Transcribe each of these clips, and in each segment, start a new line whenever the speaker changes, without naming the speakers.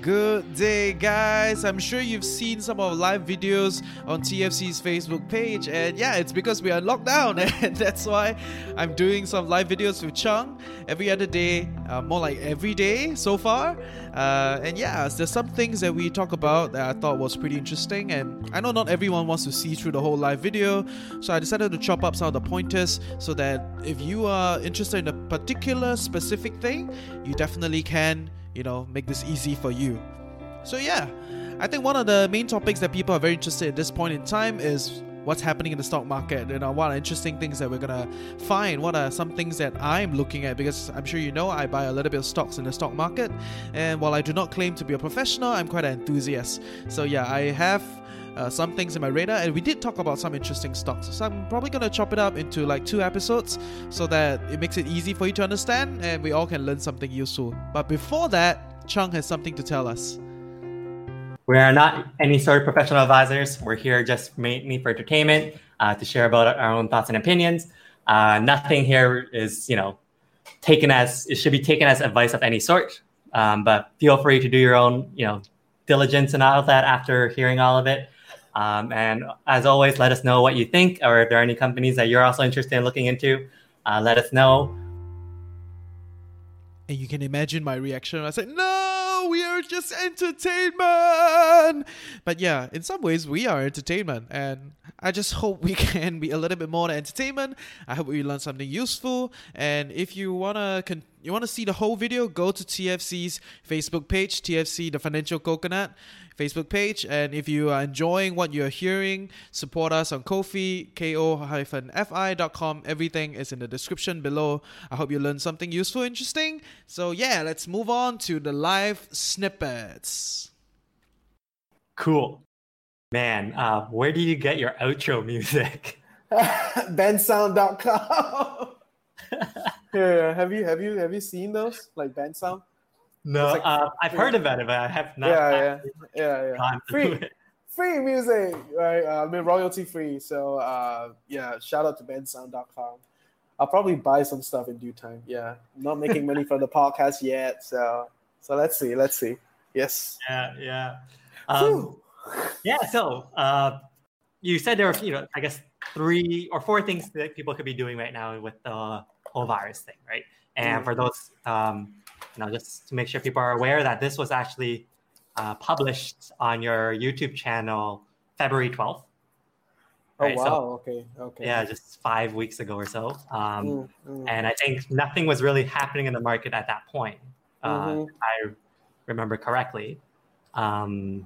Good day, guys. I'm sure you've seen some of our live videos on TFC's Facebook page, and yeah, it's because we are locked down, and that's why I'm doing some live videos with Chung every other day, uh, more like every day so far. Uh, and yeah, there's some things that we talk about that I thought was pretty interesting, and I know not everyone wants to see through the whole live video, so I decided to chop up some of the pointers so that if you are interested in a particular specific thing, you definitely can you know, make this easy for you. So, yeah, I think one of the main topics that people are very interested at this point in time is what's happening in the stock market. You know, what are interesting things that we're gonna find? What are some things that I'm looking at? Because I'm sure you know I buy a little bit of stocks in the stock market, and while I do not claim to be a professional, I'm quite an enthusiast. So yeah, I have. Uh, some things in my radar, and we did talk about some interesting stocks. So I'm probably gonna chop it up into like two episodes so that it makes it easy for you to understand and we all can learn something useful. But before that, Chung has something to tell us.
We are not any sort of professional advisors. We're here just mainly for entertainment, uh, to share about our own thoughts and opinions. Uh, nothing here is, you know, taken as it should be taken as advice of any sort. Um, but feel free to do your own, you know, diligence and all of that after hearing all of it. Um, and as always, let us know what you think, or if there are any companies that you're also interested in looking into, uh, let us know.
And you can imagine my reaction. I said, "No, we are just entertainment." But yeah, in some ways, we are entertainment, and I just hope we can be a little bit more entertainment. I hope we learn something useful. And if you wanna con- you wanna see the whole video, go to TFC's Facebook page, TFC the Financial Coconut. Facebook page. And if you are enjoying what you're hearing, support us on Ko-fi, ko-fi.com. Everything is in the description below. I hope you learned something useful, interesting. So yeah, let's move on to the live snippets.
Cool. Man, uh, where do you get your outro music?
Bensound.com. yeah, have you have you have you seen those like Bensound?
No, like, uh, I've heard about it, but I have not.
Yeah, yeah, yeah, yeah. Free, free music, right? Uh, I mean, royalty free. So, uh, yeah, shout out to bensound.com. I'll probably buy some stuff in due time. Yeah, not making money from the podcast yet. So, so let's see, let's see. Yes.
Yeah, yeah. Um, yeah. So, uh, you said there were, you know, I guess three or four things that people could be doing right now with the whole virus thing, right? And mm. for those um, you know, just to make sure people are aware that this was actually uh, published on your YouTube channel February 12th.
Right? Oh wow! So, okay, okay.
Yeah, just five weeks ago or so. Um, mm, mm. And I think nothing was really happening in the market at that point. Uh, mm-hmm. I remember correctly. Um,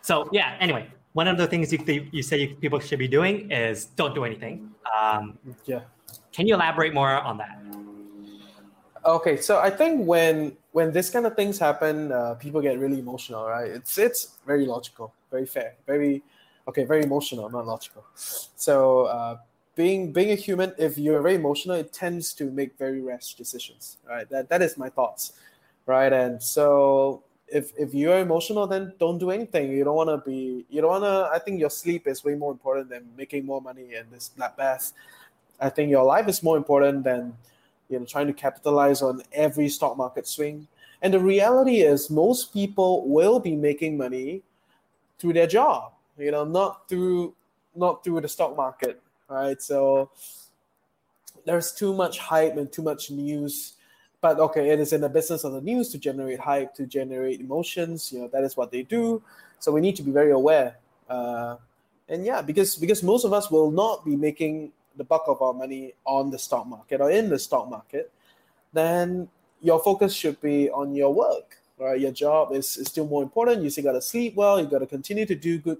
so yeah. Anyway, one of the things you you say people should be doing is don't do anything. Um,
yeah.
Can you elaborate more on that?
Okay, so I think when when this kind of things happen, uh, people get really emotional, right? It's it's very logical, very fair, very okay, very emotional, not logical. So uh, being being a human, if you're very emotional, it tends to make very rash decisions, right? That that is my thoughts, right? And so if if you're emotional, then don't do anything. You don't want to be. You don't want to. I think your sleep is way more important than making more money and this that bath. I think your life is more important than you know trying to capitalize on every stock market swing. And the reality is most people will be making money through their job you know not through not through the stock market right? So there's too much hype and too much news. But okay it is in the business of the news to generate hype to generate emotions you know that is what they do. So we need to be very aware. Uh, and yeah because because most of us will not be making the bulk of our money on the stock market or in the stock market, then your focus should be on your work. Right, your job is, is still more important. You still got to sleep well. You got to continue to do good,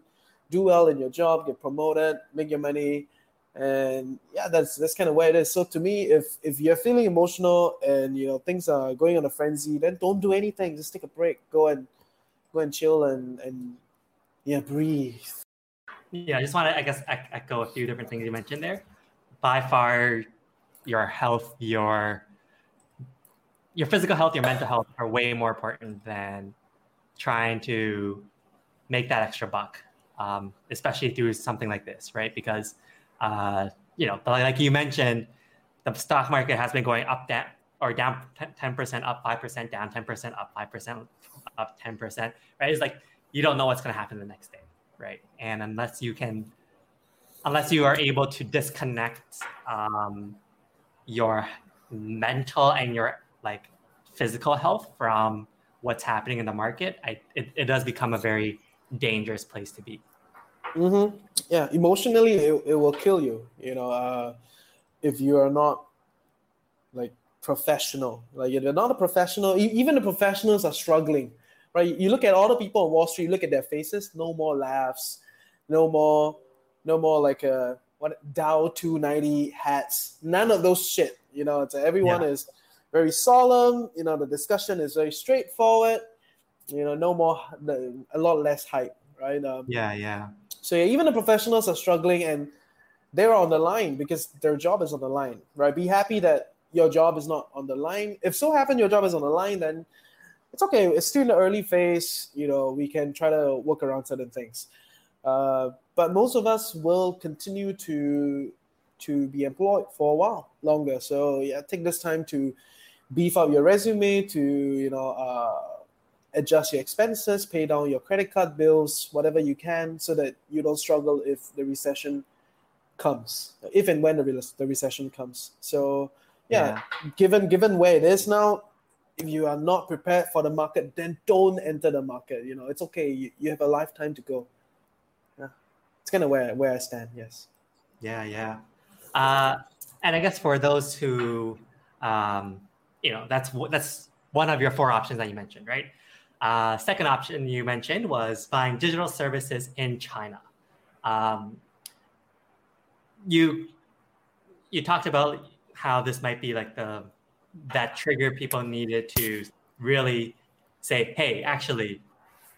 do well in your job, get promoted, make your money, and yeah, that's that's kind of where it is. So to me, if if you're feeling emotional and you know things are going on a frenzy, then don't do anything. Just take a break. Go and go and chill and and yeah, breathe.
Yeah, I just want to I guess echo a few different things you mentioned there. By far, your health, your your physical health, your mental health are way more important than trying to make that extra buck, um, especially through something like this, right? Because uh, you know, like you mentioned, the stock market has been going up, down, or down 10% up 5% down 10% up 5% up 10% right it's like you don't know what's going to happen the next day right and unless you can unless you are able to disconnect um, your mental and your like physical health from what's happening in the market I, it, it does become a very dangerous place to be
mm-hmm. yeah emotionally it, it will kill you you know uh, if you are not like professional. Like if you're not a professional, even the professionals are struggling, right? You look at all the people on Wall Street, you look at their faces, no more laughs, no more, no more like a uh, what Dow 290 hats, none of those shit. You know, it's everyone yeah. is very solemn. You know, the discussion is very straightforward. You know, no more, a lot less hype, right?
Um, yeah, yeah.
So yeah, even the professionals are struggling and they're on the line because their job is on the line, right? Be happy that your job is not on the line. If so happen your job is on the line, then it's okay. It's still in the early phase. You know, we can try to work around certain things. Uh, but most of us will continue to to be employed for a while longer. So yeah, take this time to beef up your resume, to you know uh, adjust your expenses, pay down your credit card bills, whatever you can, so that you don't struggle if the recession comes, if and when the, re- the recession comes. So yeah, yeah, given given where it is now, if you are not prepared for the market, then don't enter the market. You know, it's okay. You, you have a lifetime to go. It's kind of where where I stand. Yes.
Yeah, yeah. Uh, and I guess for those who, um, you know, that's that's one of your four options that you mentioned, right? Uh, second option you mentioned was buying digital services in China. Um, you you talked about how this might be like the that trigger people needed to really say, hey, actually,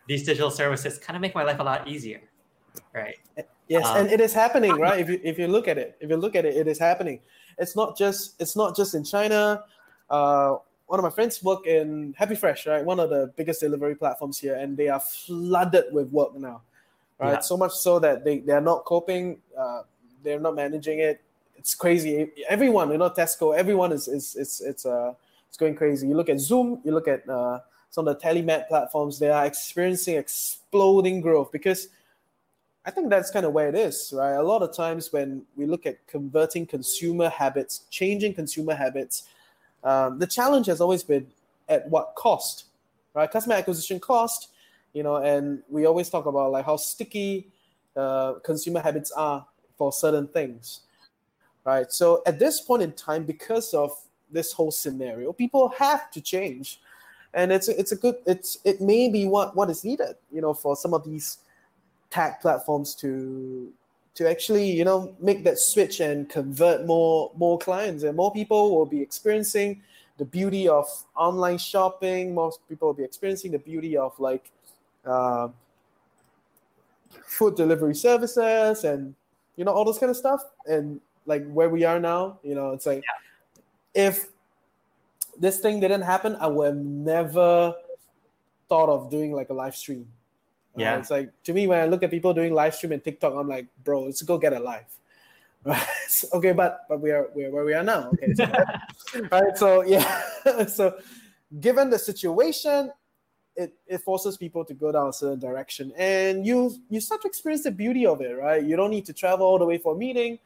these digital services kind of make my life a lot easier, right?
Yes, um, and it is happening, right? If you if you look at it, if you look at it, it is happening. It's not just it's not just in China. Uh, one of my friends work in Happy Fresh, right? One of the biggest delivery platforms here, and they are flooded with work now, right? Yeah. So much so that they they are not coping. Uh, they're not managing it it's crazy. Everyone, you know, Tesco, everyone is is it's it's uh it's going crazy. You look at Zoom, you look at uh, some of the telemed platforms, they are experiencing exploding growth because I think that's kind of where it is, right? A lot of times when we look at converting consumer habits, changing consumer habits, um, the challenge has always been at what cost, right? Customer acquisition cost, you know, and we always talk about like how sticky uh, consumer habits are for certain things right? So at this point in time, because of this whole scenario, people have to change, and it's it's a good it's it may be what what is needed, you know, for some of these tech platforms to to actually you know make that switch and convert more more clients and more people will be experiencing the beauty of online shopping most people will be experiencing the beauty of like uh, food delivery services and you know all those kind of stuff and like where we are now. You know, it's like yeah. if this thing didn't happen, I would have never thought of doing like a live stream. Yeah, uh, it's like to me when I look at people doing live stream and TikTok, I'm like, bro, let's go get a live. Right. okay, but but we are we're where we are now. Okay. So, right. So yeah. so given the situation, it, it forces people to go down a certain direction and you you start to experience the beauty of it right you don't need to travel all the way for a meeting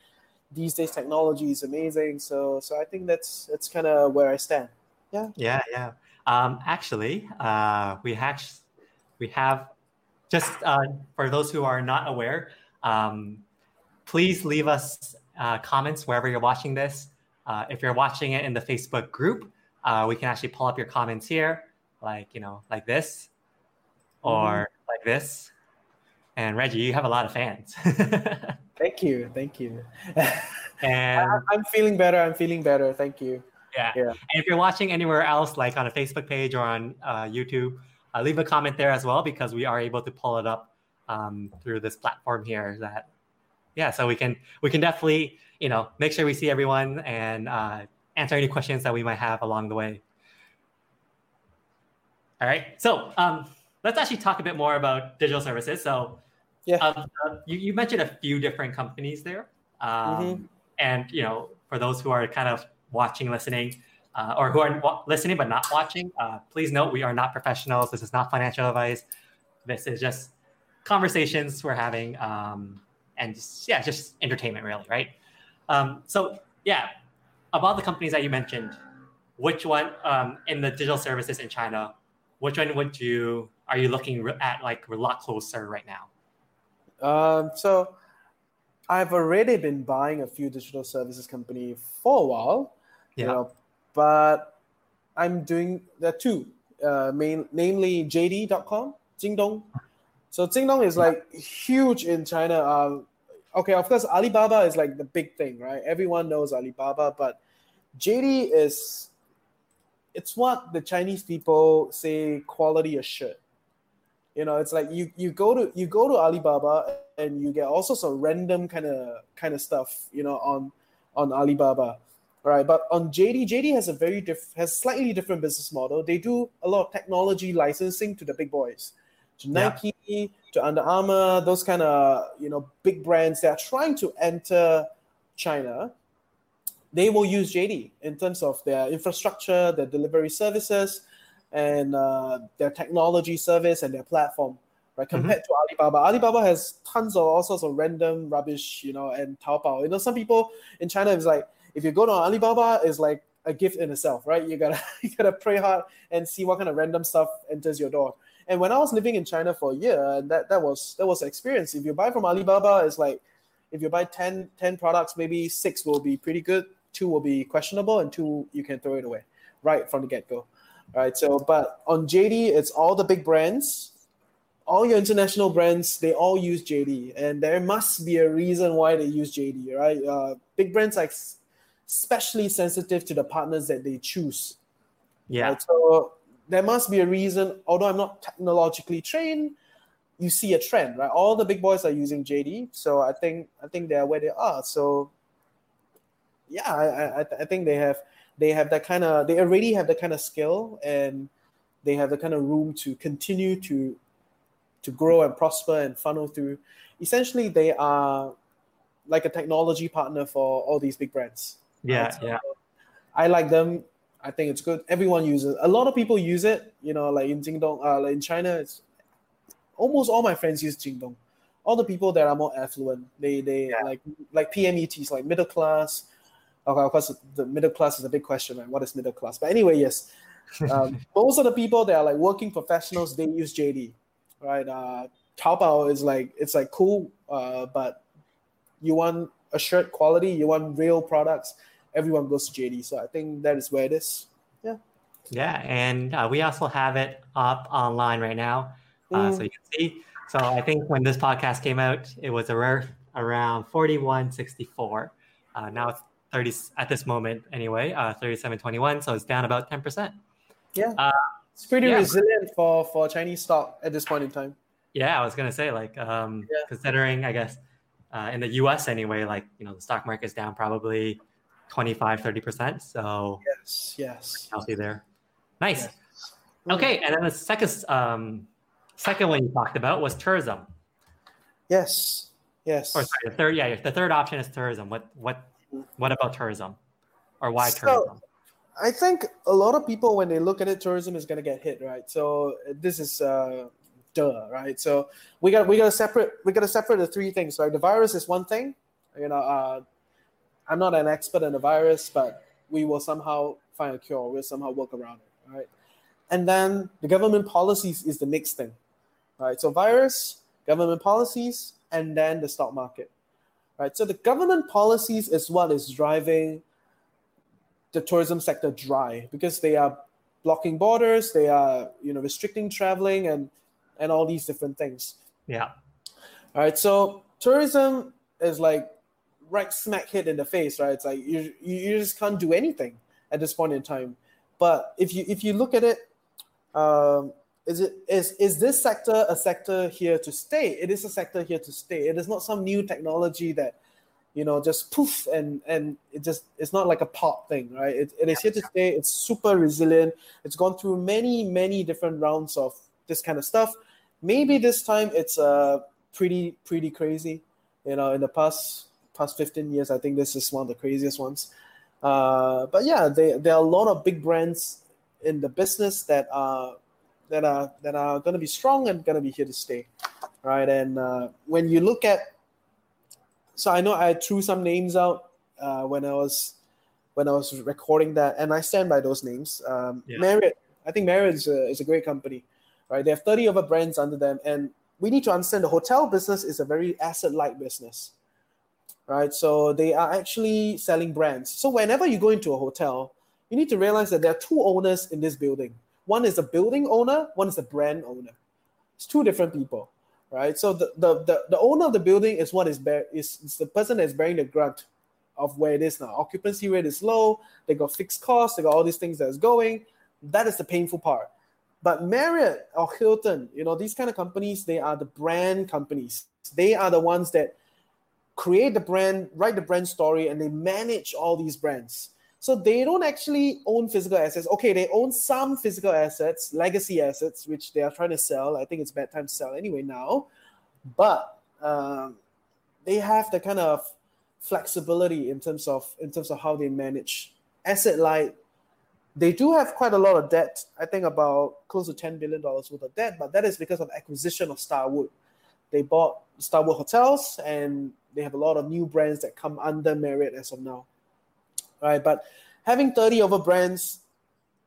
these days technology is amazing. So so I think that's that's kind of where I stand. Yeah.
Yeah, yeah. Um, actually, uh, we have we have just uh, for those who are not aware, um, please leave us uh, comments wherever you're watching this. Uh, if you're watching it in the Facebook group, uh, we can actually pull up your comments here, like you know, like this, or mm-hmm. like this. And Reggie, you have a lot of fans.
Thank you, thank you.
And
I- I'm feeling better. I'm feeling better. Thank you.
yeah.
Yeah.
And if you're watching anywhere else, like on a Facebook page or on uh, YouTube, uh, leave a comment there as well because we are able to pull it up um, through this platform here. That yeah, so we can we can definitely you know make sure we see everyone and uh, answer any questions that we might have along the way. All right, so um, let's actually talk a bit more about digital services. So
Yeah.
um, uh, you, you mentioned a few different companies there. Um,
Mhm.
And, you know, for those who are kind of watching, listening, uh, or who are listening but not watching, uh, please note we are not professionals. This is not financial advice. This is just conversations we're having um, and just, yeah, just entertainment, really, right? Um, so, yeah, about the companies that you mentioned, which one um, in the digital services in China, which one would you are you looking re- at like a lot closer right now?
Um, so I've already been buying a few digital services company for a while, you
Yeah.
know, but I'm doing are two, uh, main, namely JD.com, Jingdong. So Jingdong is like huge in China. Um, okay, of course, Alibaba is like the big thing, right? Everyone knows Alibaba, but JD is it's what the Chinese people say quality assured. You know, it's like you you go to you go to Alibaba and you get all sorts of random kind of kind of stuff, you know, on on Alibaba, right? But on JD, JD has a very diff has slightly different business model. They do a lot of technology licensing to the big boys, to
Yeah.
Nike, to Under Armour, those kind of you know big brands that are trying to enter China. They will use JD in terms of their infrastructure, their delivery services, and uh, their technology service and their platform, right? Compared to Alibaba, Alibaba has tons of all sorts of random rubbish, you know, and Taobao. You know, some people in China is like, if you go to Alibaba, is like a gift in itself, right? You gotta you gotta pray hard and see what kind of random stuff enters your door. And when I was living in China for a year, that that was that was experience. If you buy from Alibaba, it's like if you buy 10, 10 products, maybe six will be pretty good, two will be questionable, and two you can throw it away right from the get go. Right. So, but on JD, it's all the big brands, all your international brands, they all use JD, and there must be a reason why they use JD, right? Uh, big brands s- especially sensitive to the partners that they choose.
Yeah.
Right? So there must be a reason. Although I'm not technologically trained, you see a trend, right? All the big boys are using JD, so I think I think they're where they are. So yeah, I I, I- think they have they have that kind of they already have the kind of skill and they have the kind of room to continue to to grow and prosper and funnel through. Essentially, they are like a technology partner for all these big brands.
Yeah.
Right.
Yeah.
I like them. I think it's good. Everyone uses. A lot of people use it. You know, like in Jingdong, uh, like in China, it's almost all my friends use Jingdong. All the people that are more affluent, they they
Yeah.
like like PMETs, like middle class. Okay, of course, the middle class is a big question, right? What is middle class? But anyway, yes, um, most of the people that are like working professionals, they use JD, right? Uh, Taobao is like it's like cool, uh, but you want a shirt quality, you want real products, everyone goes to JD. So I think that is where it is.
Yeah, Yeah, and uh, we also have it up online right now, uh, so
Mm.
you can see. So I think when this podcast came out, it was around around forty one sixty four. Uh, now it's thirty at this moment anyway, uh, thirty seven twenty one. So it's down about ten percent.
Yeah,
Uh,
it's pretty
yeah.
resilient for for Chinese stock at this point in time.
Yeah, I was gonna say like um,
Yeah.
considering I guess uh, in the U.S. anyway, like you know the stock market's down probably 25 30 percent. So
Yes, yes.
healthy there. Nice.
Yes.
Okay, and then the second um, second one you talked about was tourism.
Yes, yes.
Or sorry, the third yeah, the third option is tourism. What what what about tourism? Or why
So-
tourism?
I think a lot of people, when they look at it, tourism is going to get hit, right? So this is uh, duh, right? So we got we got to separate we got to separate the three things, right? The virus is one thing, you know. Uh, I'm not an expert in the virus, but we will somehow find a cure. We'll somehow work around it, right? And then the government policies is the next thing, right? So virus, government policies, and then the stock market, right? So the government policies is what is driving the tourism sector dry because they are blocking borders, they are you know restricting traveling and and all these different things.
Yeah.
All right, so tourism is like right smack hit in the face, right? It's like you you just can't do anything at this point in time. But if you if you look at it, um, is it is is this sector a sector here to stay? It is a sector here to stay. It is not some new technology that you know just poof and and it just it's not like a pop thing, right? It, it is here to stay. It's super resilient. It's gone through many many different rounds of this kind of stuff. Maybe this time it's uh pretty pretty crazy. You know, in the past past 15 years, I think this is one of the craziest ones. Uh, but yeah, they, there are a lot of big brands in the business that are that are that are going to be strong and going to be here to stay, right? And uh, when you look at, so I know I threw some names out uh, when I was when I was recording that, and I stand by those names. Um, yeah. Marriott, I think Marriott is a, is a great company, right? They have 30 other brands under them, and we need to understand the hotel business is a very asset light business, right? So they are actually selling brands. So whenever you go into a hotel, you need to realize that there are two owners in this building. One is a building owner, one is a brand owner. It's two different people, right? So the, the, the, the owner of the building is what is, bear, is, is the person that's bearing the grunt of where it is now. Occupancy rate is low, they got fixed costs, they got all these things that's going. That is the painful part. But Marriott or Hilton, you know, these kind of companies, they are the brand companies. They are the ones that create the brand, write the brand story, and they manage all these brands. So they don't actually own physical assets. Okay, they own some physical assets, legacy assets, which they are trying to sell. I think it's bad time to sell anyway now. But um, they have the kind of flexibility in terms of in terms of how they manage asset light. They do have quite a lot of debt. I think about close to ten billion dollars worth of debt, but that is because of acquisition of Starwood. They bought Starwood Hotels, and they have a lot of new brands that come under Marriott as of now right? But having 30 over brands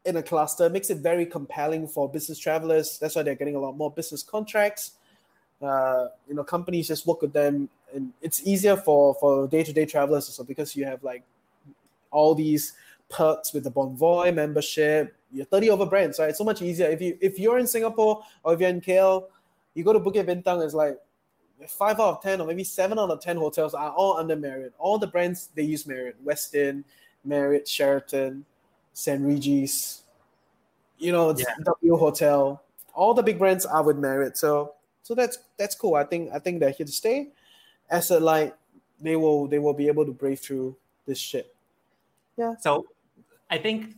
in a cluster makes it very compelling for business travelers. That's why they're getting a lot more business contracts. Uh, you know, companies just work with them, and it's easier for for day to day travelers also because you have like all these perks with the Bonvoy membership. You're 30 over brands, right? It's so much easier. If you if you're in Singapore or if you're in KL, you go to Bukit Bintang, it's like five out of ten or maybe seven out of ten hotels are all under Marriott. All the brands they use Marriott, Westin, Marriott, Sheraton, St. Regis, you know, yeah. W Hotel. All the big brands are with Marriott. So so that's that's cool. I think I think they're here to stay. Asset like, they will they will be able to break through this shit. Yeah.
So I think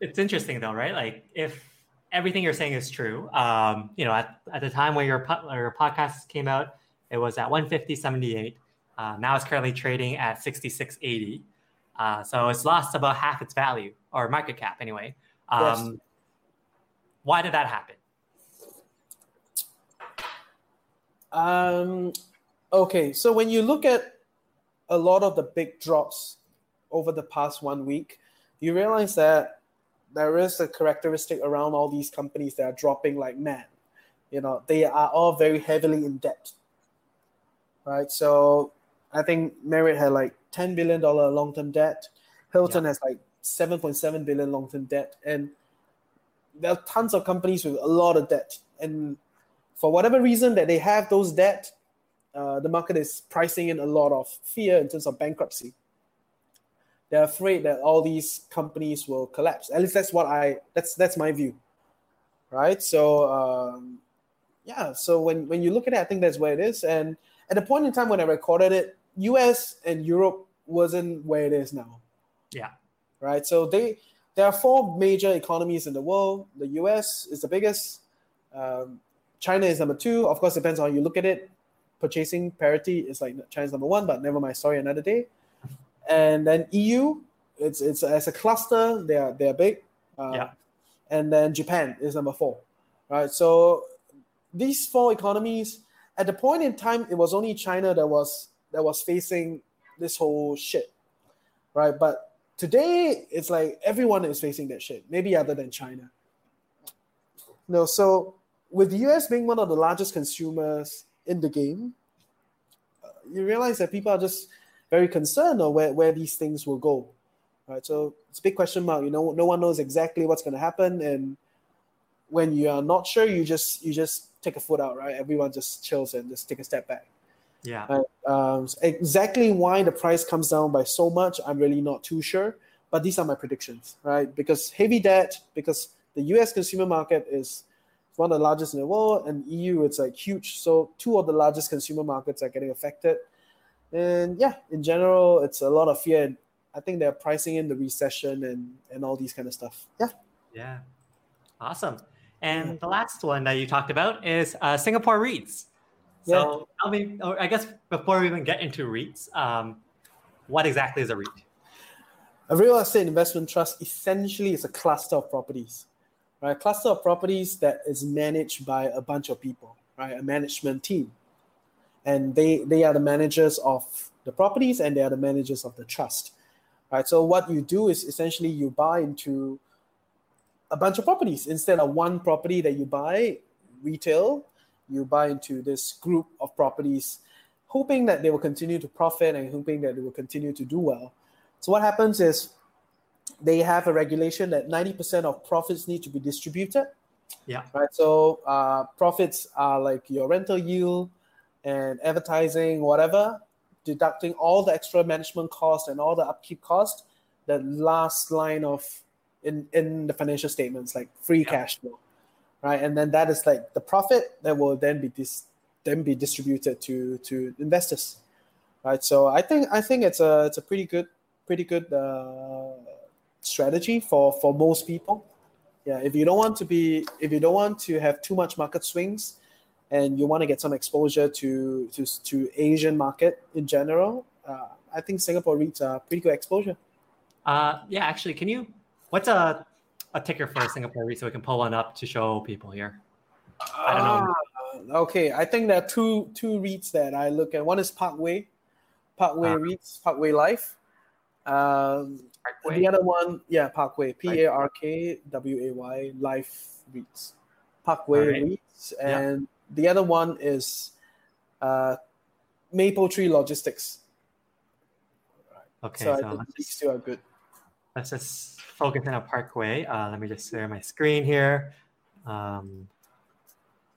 it's interesting though, right? Like if everything you're saying is true, um, you know, at, at the time when your, po- your podcast came out, it was at 150.78. Uh, now it's currently trading at 66.80. Uh, so it's lost about half its value or market cap anyway. Um, yes. Why did that happen?
Um, okay, so when you look at a lot of the big drops over the past one week, you realize that there is a characteristic around all these companies that are dropping like mad. You know, they are all very heavily in debt. Right. So I think Marriott had like $10 billion long term debt. Hilton yeah. has like 7.7 billion long term debt. And there are tons of companies with a lot of debt. And for whatever reason that they have those debt, uh, the market is pricing in a lot of fear in terms of bankruptcy. They're afraid that all these companies will collapse. At least that's what I that's that's my view, right? So um, yeah, so when when you look at it, I think that's where it is. And at the point in time when I recorded it, US and Europe wasn't where it is now.
Yeah.
Right. So they there are four major economies in the world. The US is the biggest. Um, China is number two. Of course, depends on how you look at it. Purchasing parity is like China's number one, but never mind. Story another day. And then EU, it's it's as a cluster. They are they are big.
Uh, yeah.
And then Japan is number four. Right. So these four economies, at the point in time, it was only China that was that was facing this whole shit, right? But today, it's like everyone is facing that shit, maybe other than China. No, so with the US being one of the largest consumers in the game, uh, you realize that people are just very concerned of where, where these things will go. Right. So it's a big question mark. You know, no one knows exactly what's gonna happen. And when you are not sure, you just you just take a foot out, right? Everyone just chills and just take a step back.
Yeah.
Uh, um, exactly why the price comes down by so much, I'm really not too sure. But these are my predictions, right? Because heavy debt, because the U.S. consumer market is one of the largest in the world, and EU it's like huge. So two of the largest consumer markets are getting affected, and yeah, in general, it's a lot of fear. And I think they're pricing in the recession and and all these kind of stuff. Yeah.
Yeah. Awesome. And the last one that you talked about is uh, Singapore REITs. So yeah. I mean, I guess before we even get into REITs, um, what exactly is a REIT?
A real estate investment trust essentially is a cluster of properties, right? A cluster of properties that is managed by a bunch of people, right? A management team, and they they are the managers of the properties and they are the managers of the trust, right? So what you do is essentially you buy into a bunch of properties. Instead of one property that you buy retail you buy into this group of properties hoping that they will continue to profit and hoping that they will continue to do well. So what happens is they have a regulation that 90% of profits need to be distributed.
Yeah.
Right? So uh, profits are like your rental yield and advertising whatever deducting all the extra management cost and all the upkeep cost the last line of in in the financial statements like free yeah. cash flow right? And then that is like the profit that will then be dis- then be distributed to to investors right? So i think i think it's a it's a pretty good pretty good uh, strategy for for most people. Yeah if you don't want to be if you don't want to have too much market swings and you want to get some exposure to to, to asian market in general uh, i think singapore REITs are pretty good exposure
uh, yeah actually can you What's a a ticker for Singapore REIT so we can pull one up to show people here? I don't know.
Uh, okay, I think there are two two REITs that I look at. One is Parkway, Parkway uh, REITs, Parkway Life. Um, Parkway. The other one, yeah, Parkway, P A R K W A Y Life REITs, Parkway right. REITs, and yeah. The other one is uh, Mapletree Logistics.
Okay,
so, so these two are good.
Let's just focusing on a Parkway. Uh, let me just share my screen here. Um,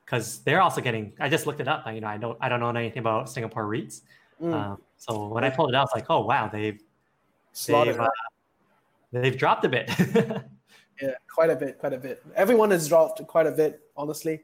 because they're also getting. I just looked it up. You know, I don't. I don't know anything about Singapore REITs. Mm. Um, so when I pulled it out, I was like, oh wow, they've they've, uh, they've dropped a bit.
yeah, quite a bit, quite a bit. Everyone has dropped quite a bit, honestly.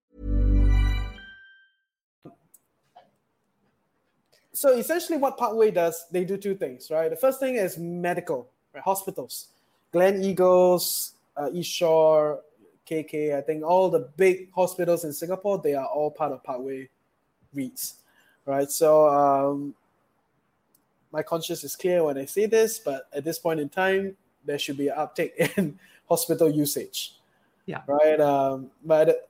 So essentially what Parkway does, they do two things, right? The first thing is medical, right? Hospitals. Gleneagles, uh, East Shore, KK, I think all the big hospitals in Singapore, they are all part of Parkway REITs, right? So um, my conscience is clear when I say this, but at this point in time, there should be an uptick in hospital usage.
Yeah.
Right. Um, but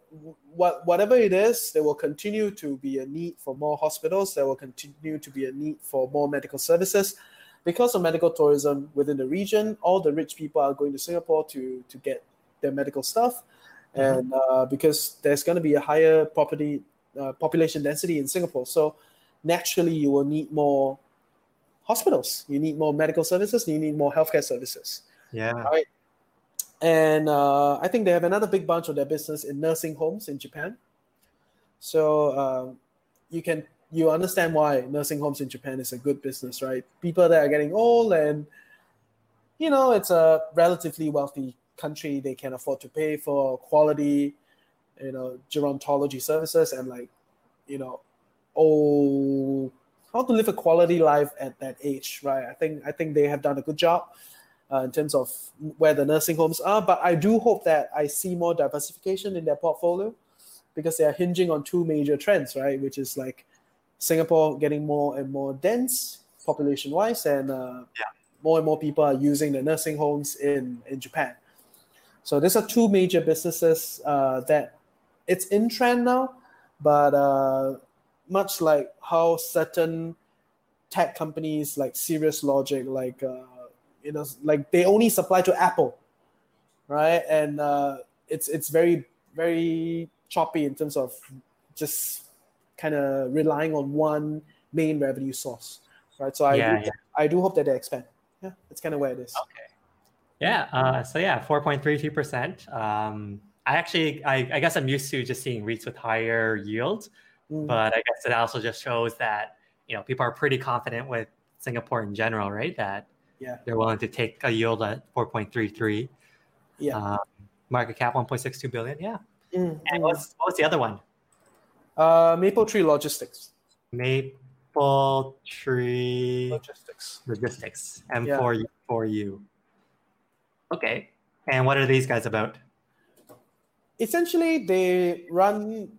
what whatever it is, there will continue to be a need for more hospitals. There will continue to be a need for more medical services. Because of medical tourism within the region, all the rich people are going to Singapore to to get their medical stuff, mm-hmm. and uh, because there's going to be a higher property uh, population density in Singapore, so naturally you will need more hospitals. You need more medical services. You need more healthcare services.
Yeah.
Right and uh, I think they have another big bunch of their business in nursing homes in Japan. So um, you can you understand why nursing homes in Japan is a good business, right? People that are getting old and you know it's a relatively wealthy country. They can afford to pay for quality, you know, gerontology services and like you know, oh, how to live a quality life at that age, right? I think I think they have done a good job uh, in terms of where the nursing homes are. But I do hope that I see more diversification in their portfolio because they are hinging on two major trends, right? Which is like Singapore getting more and more dense population wise, and uh,
yeah.
more and more people are using the nursing homes in, in Japan. So these are two major businesses uh, that it's in trend now, but uh, much like how certain tech companies like Cirrus Logic, like uh, you know, like they only supply to Apple, right? And uh, it's it's very very choppy in terms of just kind of relying on one main revenue source, right? So I
Yeah,
do,
yeah.
I do hope that they expand. Yeah, that's kind of where it is.
Okay. Yeah. Uh, so yeah, four point three two percent. Um, I actually, I, I guess I'm used to just seeing REITs with higher yields,
Mm.
but I guess it also just shows that you know people are pretty confident with Singapore in general, right? That
Yeah.
they're willing to take a yield at four point three three.
Yeah.
Um, market cap one point six two billion. Yeah.
Mm,
And what's what was the other one?
Uh, Mapletree Logistics.
Mapletree
Logistics.
Logistics. M4U for you. Okay. And what are these guys about?
Essentially, they run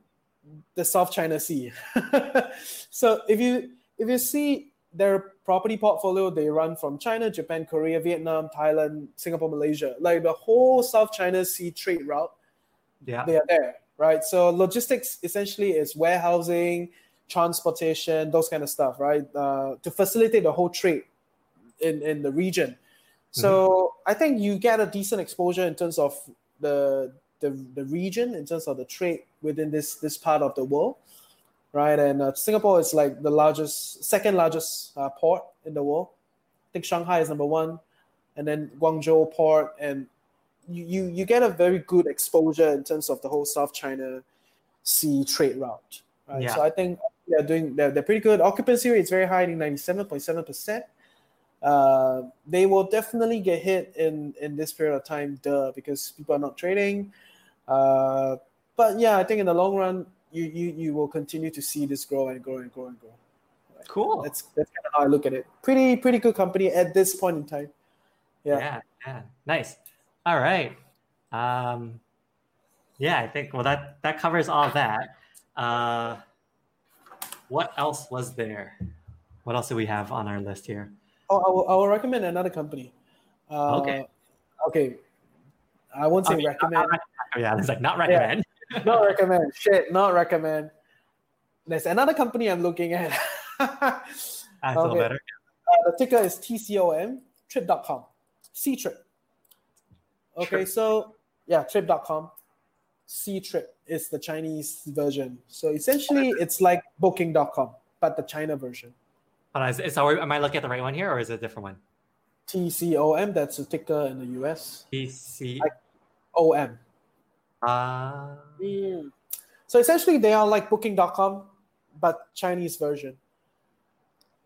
the South China Sea. so if you if you see their property portfolio, they run from China, Japan, Korea, Vietnam, Thailand, Singapore, Malaysia, like the whole South China Sea trade route.
Yeah.
they are there, right? So logistics essentially is warehousing, transportation, those kind of stuff, right? Uh, to facilitate the whole trade in, in the region. So I think you get a decent exposure in terms of the, the the region, in terms of the trade within this this part of the world, right? And uh, Singapore is like the largest, second largest uh, port in the world. I think Shanghai is number one, and then Guangzhou port, and you, you you get a very good exposure in terms of the whole South China Sea trade route. Right.
Yeah.
So I think they're doing they're, they're pretty good. Occupancy rate is very high, I think ninety seven point seven percent. Uh, they will definitely get hit in in this period of time, duh, because people are not trading. Uh, but yeah, I think in the long run, you you you will continue to see this grow and grow and grow and grow.
Cool.
That's that's kind of how I look at it. Pretty pretty good company at this point in time. Yeah.
yeah. yeah. Nice. All right. Um, yeah, I think well that that covers all that. Uh, what else was there? What else do we have on our list here?
Oh, I will, I will recommend another company. Uh,
Okay.
Okay. I won't say recommend.
not rec- yeah, it's like not recommend.
not recommend. Shit, not recommend. There's another company I'm looking at.
That's a little
Okay.
better.
Uh, the ticker is TCOM, trip.com, Ctrip. Okay,
Trip.
so yeah, trip.com. Ctrip is the Chinese version. So essentially, it's like booking.com, but the China version.
Hold on, is, is, are, am I looking at the right one here, or is it a different one?
TCOM, that's a ticker in the US.
PC. Ah.
So essentially, they are like Booking.com, but Chinese version.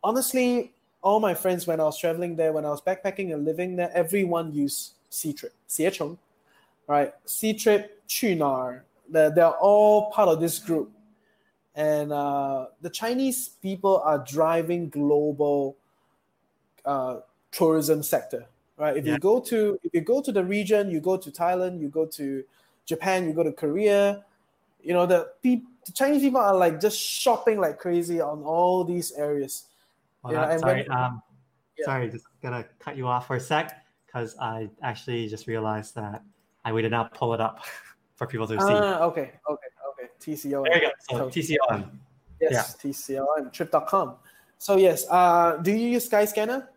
Honestly, all my friends when I was traveling there, when I was backpacking and living there, everyone used C Trip, Xiecheng, right? C Trip, Qunar. They're, they're all part of this group. And uh, the Chinese people are driving global uh, tourism sector, right? If
yeah.
you go to if you go to the region, you go to Thailand, you go to Japan, you go to Korea, you know the peop- the Chinese people are like just shopping like crazy on all these areas.
hold
Yeah,
on,
and
sorry.
when-
um,
Yeah.
Sorry, just gonna cut you off for a sec because I actually just realized that I we did not pull it up for people to see.
Ah, okay, okay, okay. TCO.
there you go. So
So-
TCOM.
Yes, TCOM, trip.com. So yes, uh, do you use Skyscanner?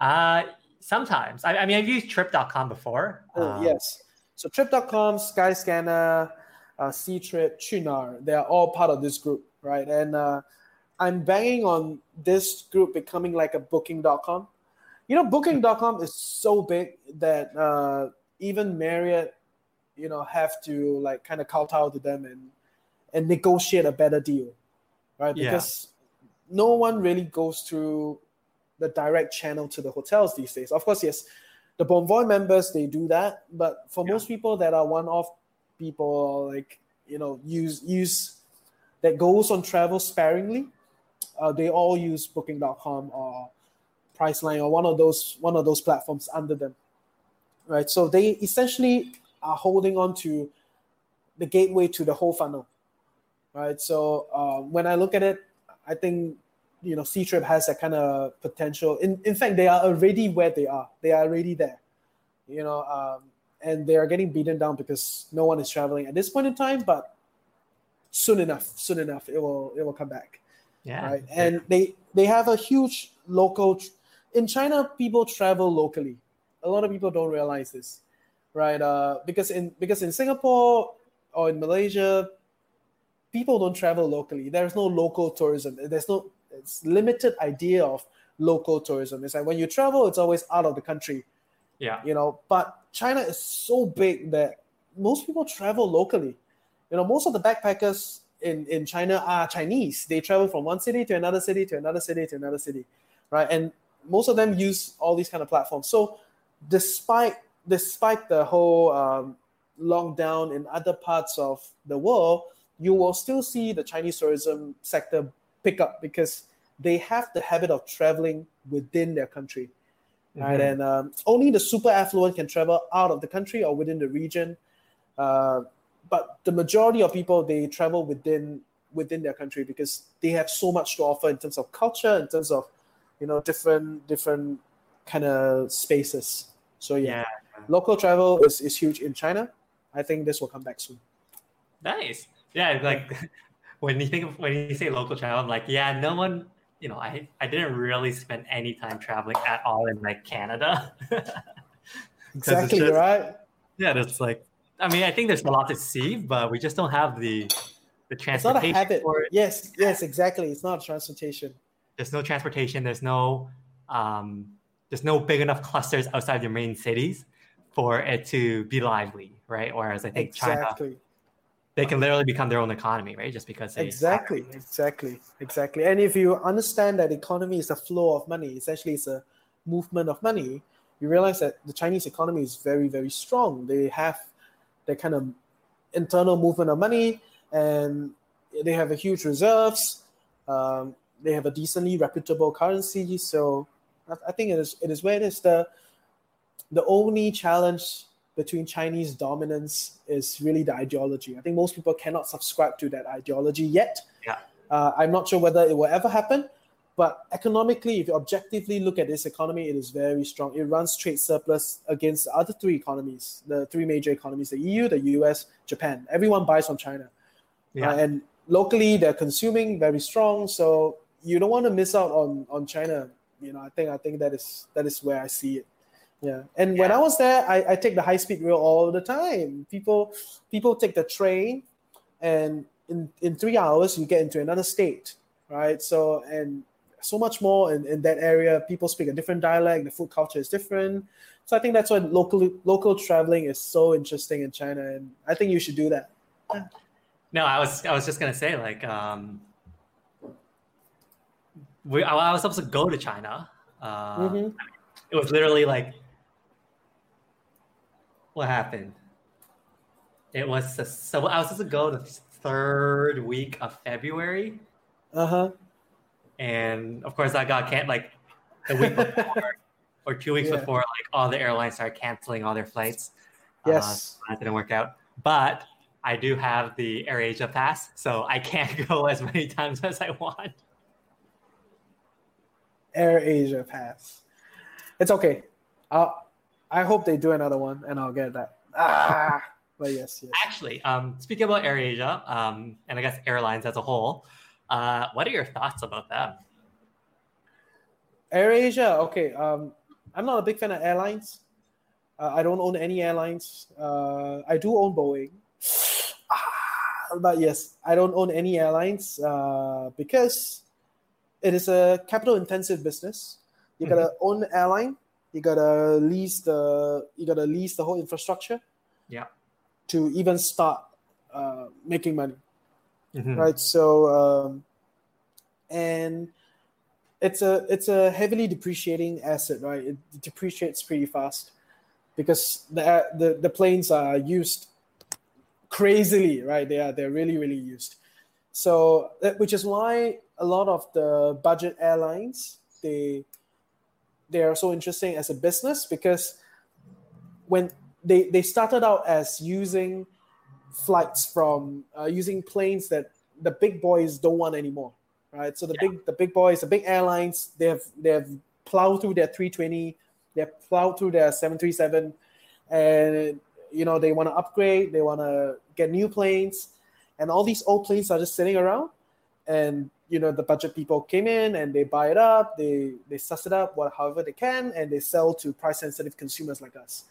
Uh, sometimes. I, I mean, I've used Trip.com before.
Oh,
Um,
yes. So Trip.com, Skyscanner, uh, Ctrip, Qunar, they are all part of this group, right? And uh, I'm banging on this group becoming like a Booking.com. You know, Booking.com is so big that uh, even Marriott, you know, have to like kind of kowtow to them and and negotiate a better deal, right?
Yeah.
Because no one really goes through the direct channel to the hotels these days. Of course, yes, the Bonvoy members they do that, but for
Yeah.
most people that are one-off people, like you know, use use that goes on travel sparingly, uh, they all use Booking.com or Priceline or one of those one of those platforms under them, right? So they essentially are holding on to the gateway to the whole funnel, right? So uh, when I look at it, I think you know Ctrip has that kind of potential. In in fact, they are already where they are. They are already there. You know, um, and they are getting beaten down because no one is traveling at this point in time. But soon enough, soon enough, it will it will come back.
Yeah.
Right, and they they have a huge local. In China, people travel locally. A lot of people don't realize this, right? Uh, because in because in Singapore or in Malaysia, people don't travel locally. There's no local tourism. There's no it's limited idea of local tourism. It's like when you travel, it's always out of the country.
Yeah.
You know, but China is so big that most people travel locally. You know, most of the backpackers in, in China are Chinese. They travel from one city to another city to another city to another city. Right. And most of them use all these kind of platforms. So despite despite the whole um, lockdown in other parts of the world, you will still see the Chinese tourism sector pick up because they have the habit of traveling within their country, right?
Mhm.
And um, only the super affluent can travel out of the country or within the region. Uh, but the majority of people they travel within within their country because they have so much to offer in terms of culture, in terms of you know different different kind of spaces. So yeah,
Yeah.
local travel is, is huge in China. I think this will come back soon.
Nice. Yeah, like when you think of when you say local travel, I'm like, yeah, no one, you know, I I didn't really spend any time traveling at all in like Canada.
Exactly
just-
right.
Yeah, that's like I mean, I think there's a lot to see, but we just don't have the the
It's not a habit. Yes, yes, exactly. It's not transportation.
There's no transportation, there's no um there's no big enough clusters outside your main cities for it to be lively, right? Whereas I think China
Exactly.
They can literally become their own economy, right? Just because they
Exactly, exactly, exactly. And if you understand that economy is a flow of money, essentially it's a movement of money, you realize that the Chinese economy is very, very strong. They have their kind of internal movement of money and they have a huge reserves. Um, they have a decently reputable currency. So I, I think it is it is where it is the the only challenge between Chinese dominance is really the ideology. I think most people cannot subscribe to that ideology yet.
Yeah.
Uh, I'm not sure whether it will ever happen, but economically, if you objectively look at this economy, it is very strong. It runs trade surplus against the other three economies, the three major economies: the EU, the US, Japan. Everyone buys from China,
Yeah.
Uh, and locally they're consuming very strong. So you don't want to miss out on on China. You know, I think I think that is that is where I see it. Yeah, and when I was there, I, I take the high speed rail all the time. People people take the train, and in in three hours you get into another state, right? So and so much more in, in that area. People speak a different dialect. The food culture is different. So I think that's why local local traveling is so interesting in China, and I think you should do that.
No, I was I was just gonna say like um, we I, was supposed to go to China. Uh,
Mhm.
It was literally like what happened. It was so I was supposed to go the third week of February,
Uh huh.
and of course I got can't like the week before or two weeks
Yeah.
before like all the airlines started canceling all their flights. Uh,
Yes.
that didn't work out. But I do have the AirAsia pass, so I can't go as many times as I want.
Air Asia pass. It's okay. Uh, I hope they do another one, and I'll get that. Ah, but yes, yes.
Actually, um, speaking about AirAsia, um, and I guess airlines as a whole, uh, what are your thoughts about them?
AirAsia, Okay. Um, I'm not a big fan of airlines. Uh, I don't own any airlines. Uh, I do own Boeing. Ah, but yes, I don't own any airlines uh, because it is a capital intensive business. You gotta own the airline. You gotta lease the. You gotta lease the whole infrastructure
Yeah.
to even start uh, making money
Mhm.
right so um, and it's a it's a heavily depreciating asset right it depreciates pretty fast because the the, the planes are used crazily right they are they're really really used so which is why a lot of the budget airlines they they are so interesting as a business because when they they started out as using flights from uh, using planes that the big boys don't want anymore right? So the big the big boys the big airlines they have they have plowed through their 320 they have plowed through their 737 and you know they want to upgrade, they want to get new planes, and all these old planes are just sitting around, and you know the budget people came in and they buy it up, they they suss it up, what however they can, and they sell to price sensitive consumers like us,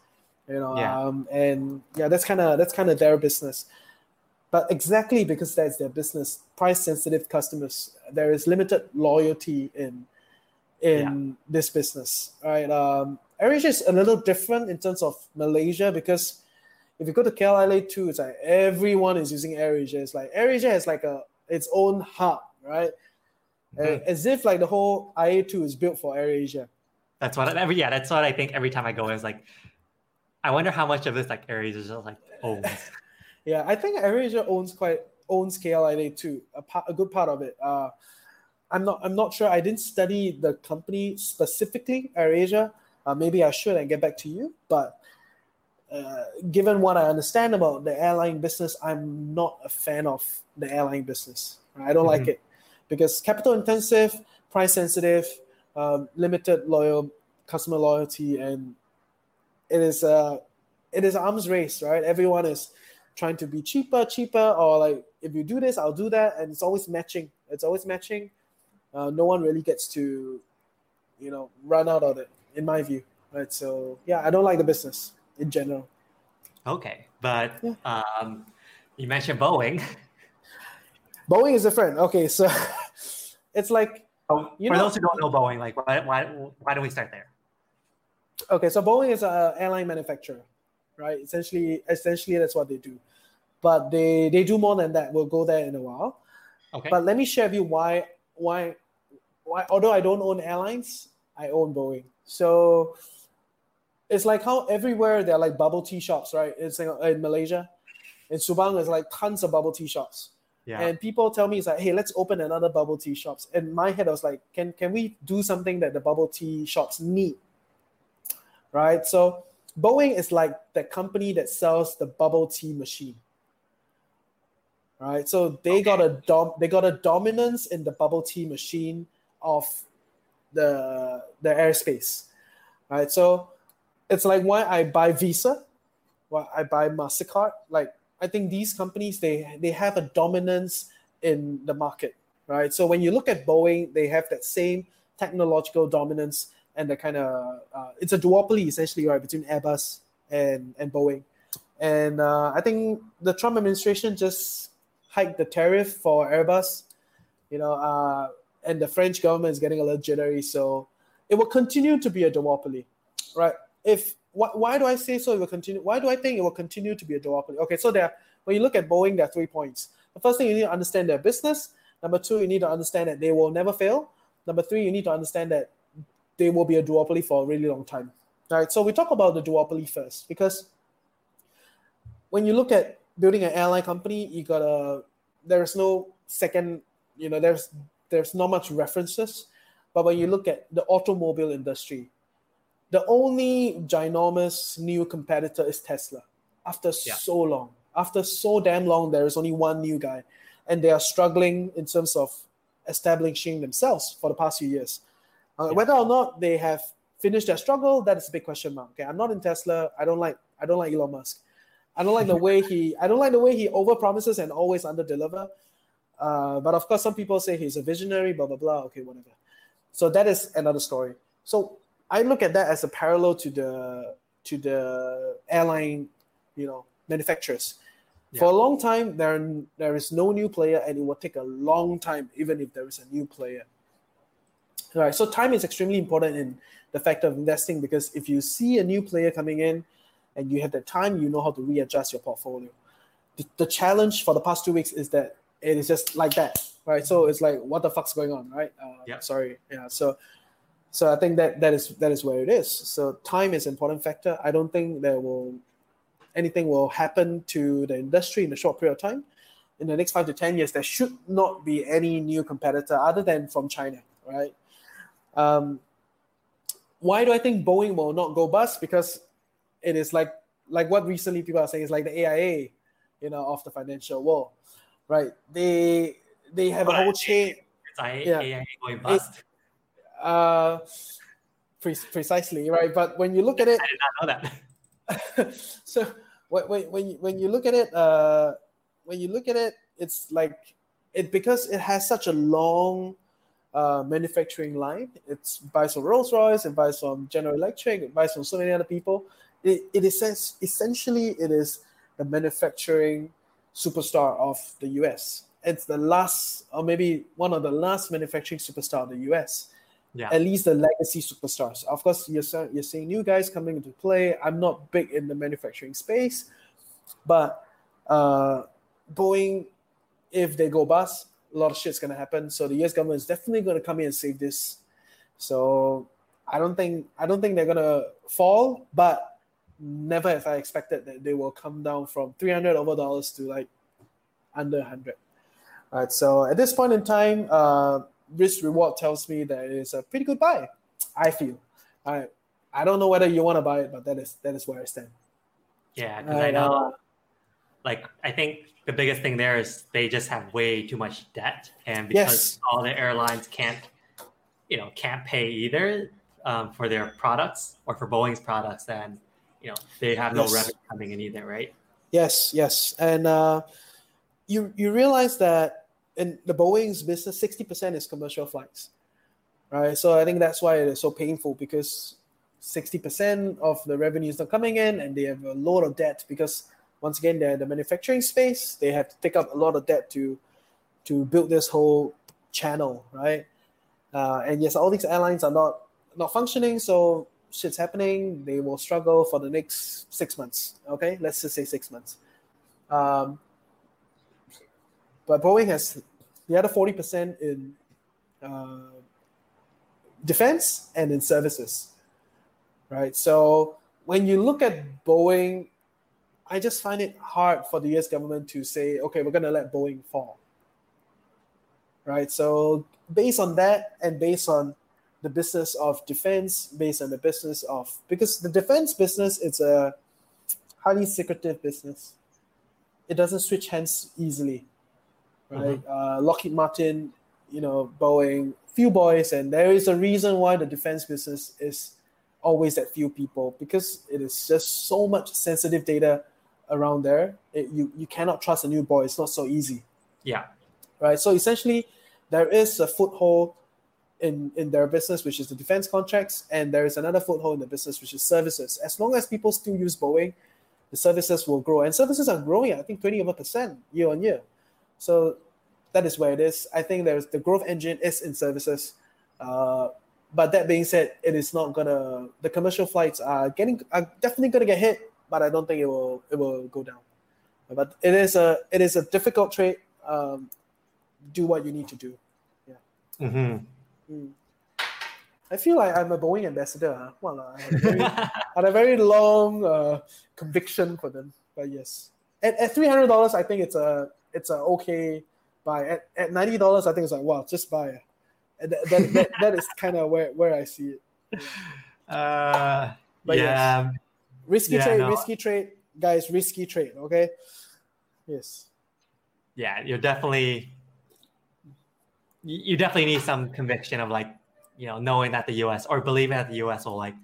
you know,
Yeah.
um, and yeah, that's kind of that's kind of their business. But exactly because that's their business, price sensitive customers, there is limited loyalty in in this business, right? Um, AirAsia is a little different in terms of Malaysia because if you go to KLIA two, it's like everyone is using AirAsia. It's like AirAsia has like a its own hub, right? Uh, as if like the whole IA two is built for AirAsia.
That's what every yeah, that's what I think every time I go is like I wonder how much of this like areas is just like owns.
Yeah, I think AirAsia owns quite owns KLIA two. A part, a good part of it. Uh, I'm not I'm not sure. I didn't study the company specifically, AirAsia. Uh, maybe I should and get back to you. But uh, given what I understand about the airline business, I'm not a fan of the airline business. I don't like
Mhm.
it because capital intensive, price sensitive, um, limited loyal customer loyalty, and it is a it is an arms race, right? Everyone is trying to be cheaper, cheaper, or like if you do this, I'll do that, and it's always matching. It's always matching. Uh, no one really gets to, you know, run out of it, in my view. Right. So yeah, I don't like the business in general.
Okay, but
Yeah.
um, you mentioned Boeing.
Boeing is different. Okay, so it's like
Oh,
You
for
know-
those who don't know Boeing, like why why why don't we start there?
okay, so Boeing is an airline manufacturer, right? Essentially, essentially that's what they do. But they they do more than that. We'll go there in a while.
Okay.
But let me share with you why why why although I don't own airlines, I own Boeing. So it's like how everywhere there are like bubble tea shops, right? In in Malaysia, in Subang, there's like tons of bubble tea shops.
Yeah.
And people tell me it's like, hey, let's open another bubble tea shops. And my head, I was like, can can we do something that the bubble tea shops need? Right. So Boeing is like the company that sells the bubble tea machine. Right. So they got a dom they got a dominance in the bubble tea machine of the the airspace. Right. So it's like why I buy Visa, why I buy MasterCard. Like I think these companies they they have a dominance in the market, right? So when you look at Boeing, they have that same technological dominance and the kind of uh, it's a duopoly essentially, right, between Airbus and and Boeing. And uh, I think the Trump administration just hiked the tariff for Airbus, you know, uh, and the French government is getting a little jittery. So it will continue to be a duopoly, right? If why, why do I say so? It will continue. Why do I think it will continue to be a duopoly? Okay, so there, when you look at Boeing, there are three points. The first thing you need to understand their business. Number two, you need to understand that they will never fail. Number three, you need to understand that they will be a duopoly for a really long time. All right, so we talk about the duopoly first because when you look at building an airline company, you gotta there is no second, you know, there's there's not much references. But when you look at the automobile industry, the only ginormous new competitor is Tesla. After
Yeah.
so long, after so damn long, there is only one new guy, and they are struggling in terms of establishing themselves for the past few years. Uh, Whether or not they have finished their struggle, that is a big question mark. Okay, I'm not in Tesla. I don't like I don't like Elon Musk. I don't like the way he I don't like the way he over promises and always under deliver. Uh, but of course, some people say he's a visionary, blah blah blah. Okay, whatever. So that is another story. So I look at that as a parallel to the to the airline, you know, manufacturers. For a long time, there there is no new player, and it will take a long time, even if there is a new player. All right. So time is extremely important in the factor of investing because if you see a new player coming in, and you have the time, you know how to readjust your portfolio. The, the challenge for the past two weeks is that it is just like that, right? So it's like, what the fuck's going on, right? Uh,
Yeah.
Sorry. Yeah. So, so I think that that is that is where it is. So time is an important factor. I don't think there will anything will happen to the industry in a short period of time. In the next five to ten years, there should not be any new competitor other than from China, right? Um, why do I think Boeing will not go bust? Because it is like like what recently people are saying is like the AIG, you know, of the financial world, right? They they have a whole chain.
It's I,
Yeah.
AIG going bust.
Uh, pre- precisely right. But when you look at it,
I did not know that.
so when, when, when, you, when you look at it, uh, when you look at it, it's like it because it has such a long uh, manufacturing line. It's buys from Rolls Royce, it buys from General Electric, it buys from so many other people. It, it is essentially it is the manufacturing superstar of the US. It's the last, or maybe one of the last manufacturing superstar of the US.
Yeah.
At least the legacy superstars. Of course, you're you're seeing new guys coming into play. I'm not big in the manufacturing space, but uh, Boeing, if they go bust, a lot of shit's gonna happen. So the US government is definitely gonna come in and save this. So I don't think I don't think they're gonna fall, but never have I expected that they will come down from 300 over dollars to like under 100. All right, so at this point in time, uh, risk reward tells me that it's a pretty good buy. I feel. I I don't know whether you want to buy it, but that is that is where I stand.
Yeah, because I
And,
know,
uh,
like, I think the biggest thing there is they just have way too much debt, and because
Yes.
all the airlines can't, you know, can't pay either um, for their products or for Boeing's products, then you know they have no
Yes.
revenue coming in either, right?
Yes, yes, and uh, you you realize that in the Boeing's business, sixty percent is commercial flights, right? So I think that's why it is so painful because sixty percent of the revenue is not coming in, and they have a lot of debt because once again they're in the manufacturing space. They have to take up a lot of debt to to build this whole channel, right? Uh, and yes, all these airlines are not not functioning, so shit's happening. They will struggle for the next six months. Okay, let's just say six months. Um, but Boeing has the other forty percent in uh, defense and in services, right? So when you look at Boeing, I just find it hard for the U.S. government to say, okay, we're going to let Boeing fall, right? So based on that, and based on the business of defense, based on the business of because the defense business it's a highly secretive business. It doesn't switch hands easily, right? Uh, Lockheed Martin, you know, Boeing, few boys, and there is a reason why the defense business is always that few people because it is just so much sensitive data around there. It, you you cannot trust a new boy. It's not so easy
Yeah,
right? So essentially, there is a foothold in in their business, which is the defense contracts, and there is another foothold in the business, which is services. As long as people still use Boeing, the services will grow, and services are growing. I think twenty over percent year on year. So that is where it is. I think there's the growth engine is in services. Uh, but that being said, it is not gonna. The commercial flights are getting are definitely gonna get hit, but I don't think it will it will go down. But it is a it is a difficult trade. Um, do what you need to do.
hmm
Mm. I feel like I'm a Boeing ambassador. Huh? Well, I had a very, had a very long uh, conviction for them. But yes, at, at three hundred dollars, I think it's a it's a okay buy. At, at ninety dollars, I think it's like wow, just buy. And that, that, that, that is kind of where, where I see it.
uh,
But
yeah,
Risky
Yeah,
trade,
no.
risky trade, guys. Risky trade. Okay. Yes.
yeah, you're definitely you you definitely need some conviction of like you know knowing that the U.S. or believing that the U.S. will like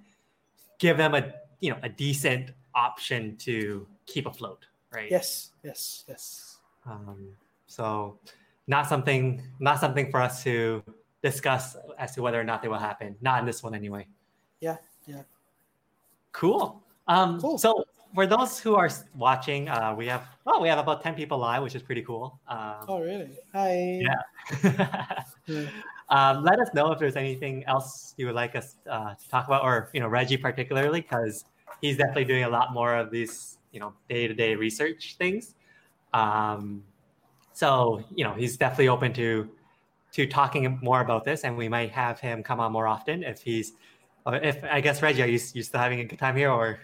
give them a you know a decent option to keep afloat, right?
Yes. Yes. Yes.
Um, so not something not something for us to discuss as to whether or not they will happen. Not in this one anyway.
Yeah. Yeah.
Cool. Um,
Cool.
So for those who are watching, uh, we have well, we have about ten people live, which is pretty cool. Um,
Oh really? Hi.
Yeah.
Yeah.
um, let us know if there's anything else you would like us uh, to talk about, or you know Reggie particularly, because he's definitely doing a lot more of these you know day to day research things. Um, so you know he's definitely open to to talking more about this, and we might have him come on more often if he's. uh, If I guess Reggie, are you, you still having a good time here, or?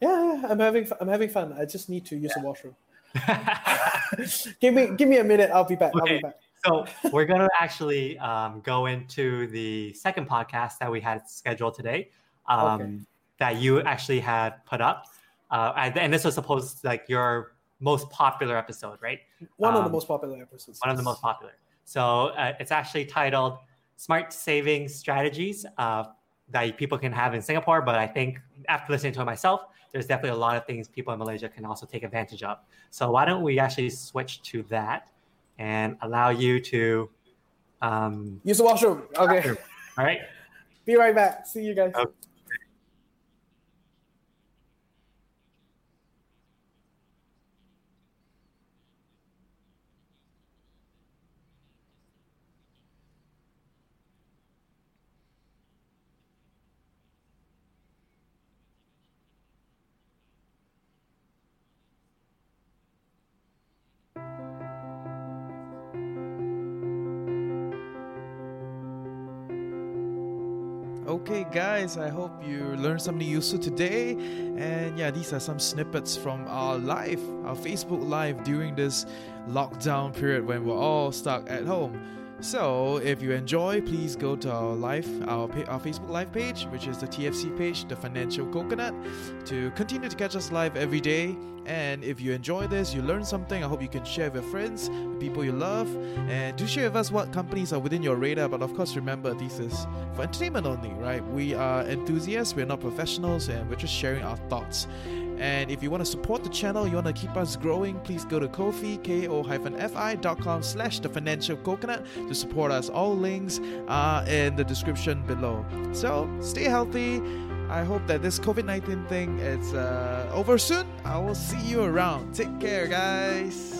Yeah, yeah, I'm having I'm having fun. I just need to use the washroom. give me give me a minute. I'll be back. I'll
Okay.
be back.
So we're going to actually um, go into the second podcast that we had scheduled today, um,
Okay.
that you actually had put up, uh, and, and this was supposed like your most popular episode, right?
One of the
Um,
most popular episodes.
One of the most popular. So uh, it's actually titled "Smart Saving Strategies uh, that people can have in Singapore, but I think after listening to it myself, there's definitely a lot of things people in Malaysia can also take advantage of. So why don't we actually switch to that and allow you to um,
use the washroom? Okay.
All right.
Be right back. See you guys.
Okay. Guys, I hope you learned something useful today. And yeah, these are some snippets from our live, our Facebook Live during this lockdown period when we're all stuck at home. So, if you enjoy, please go to our live, our, our Facebook live page, which is the TFC page, the Financial Coconut, to continue to catch us live every day. And if you enjoy this, you learn something, I hope you can share with your friends, people you love, and do share with us what companies are within your radar. But of course, remember, this is for entertainment only, right? We are enthusiasts, we're not professionals, and we're just sharing our thoughts. And if you want to support the channel, you want to keep us growing, please go to Ko-fi, ko-fi.com slash the financial coconut to support us. All links are in the description below. So stay healthy. I hope that this COVID 19 thing is uh, over soon. I will see you around. Take care, guys.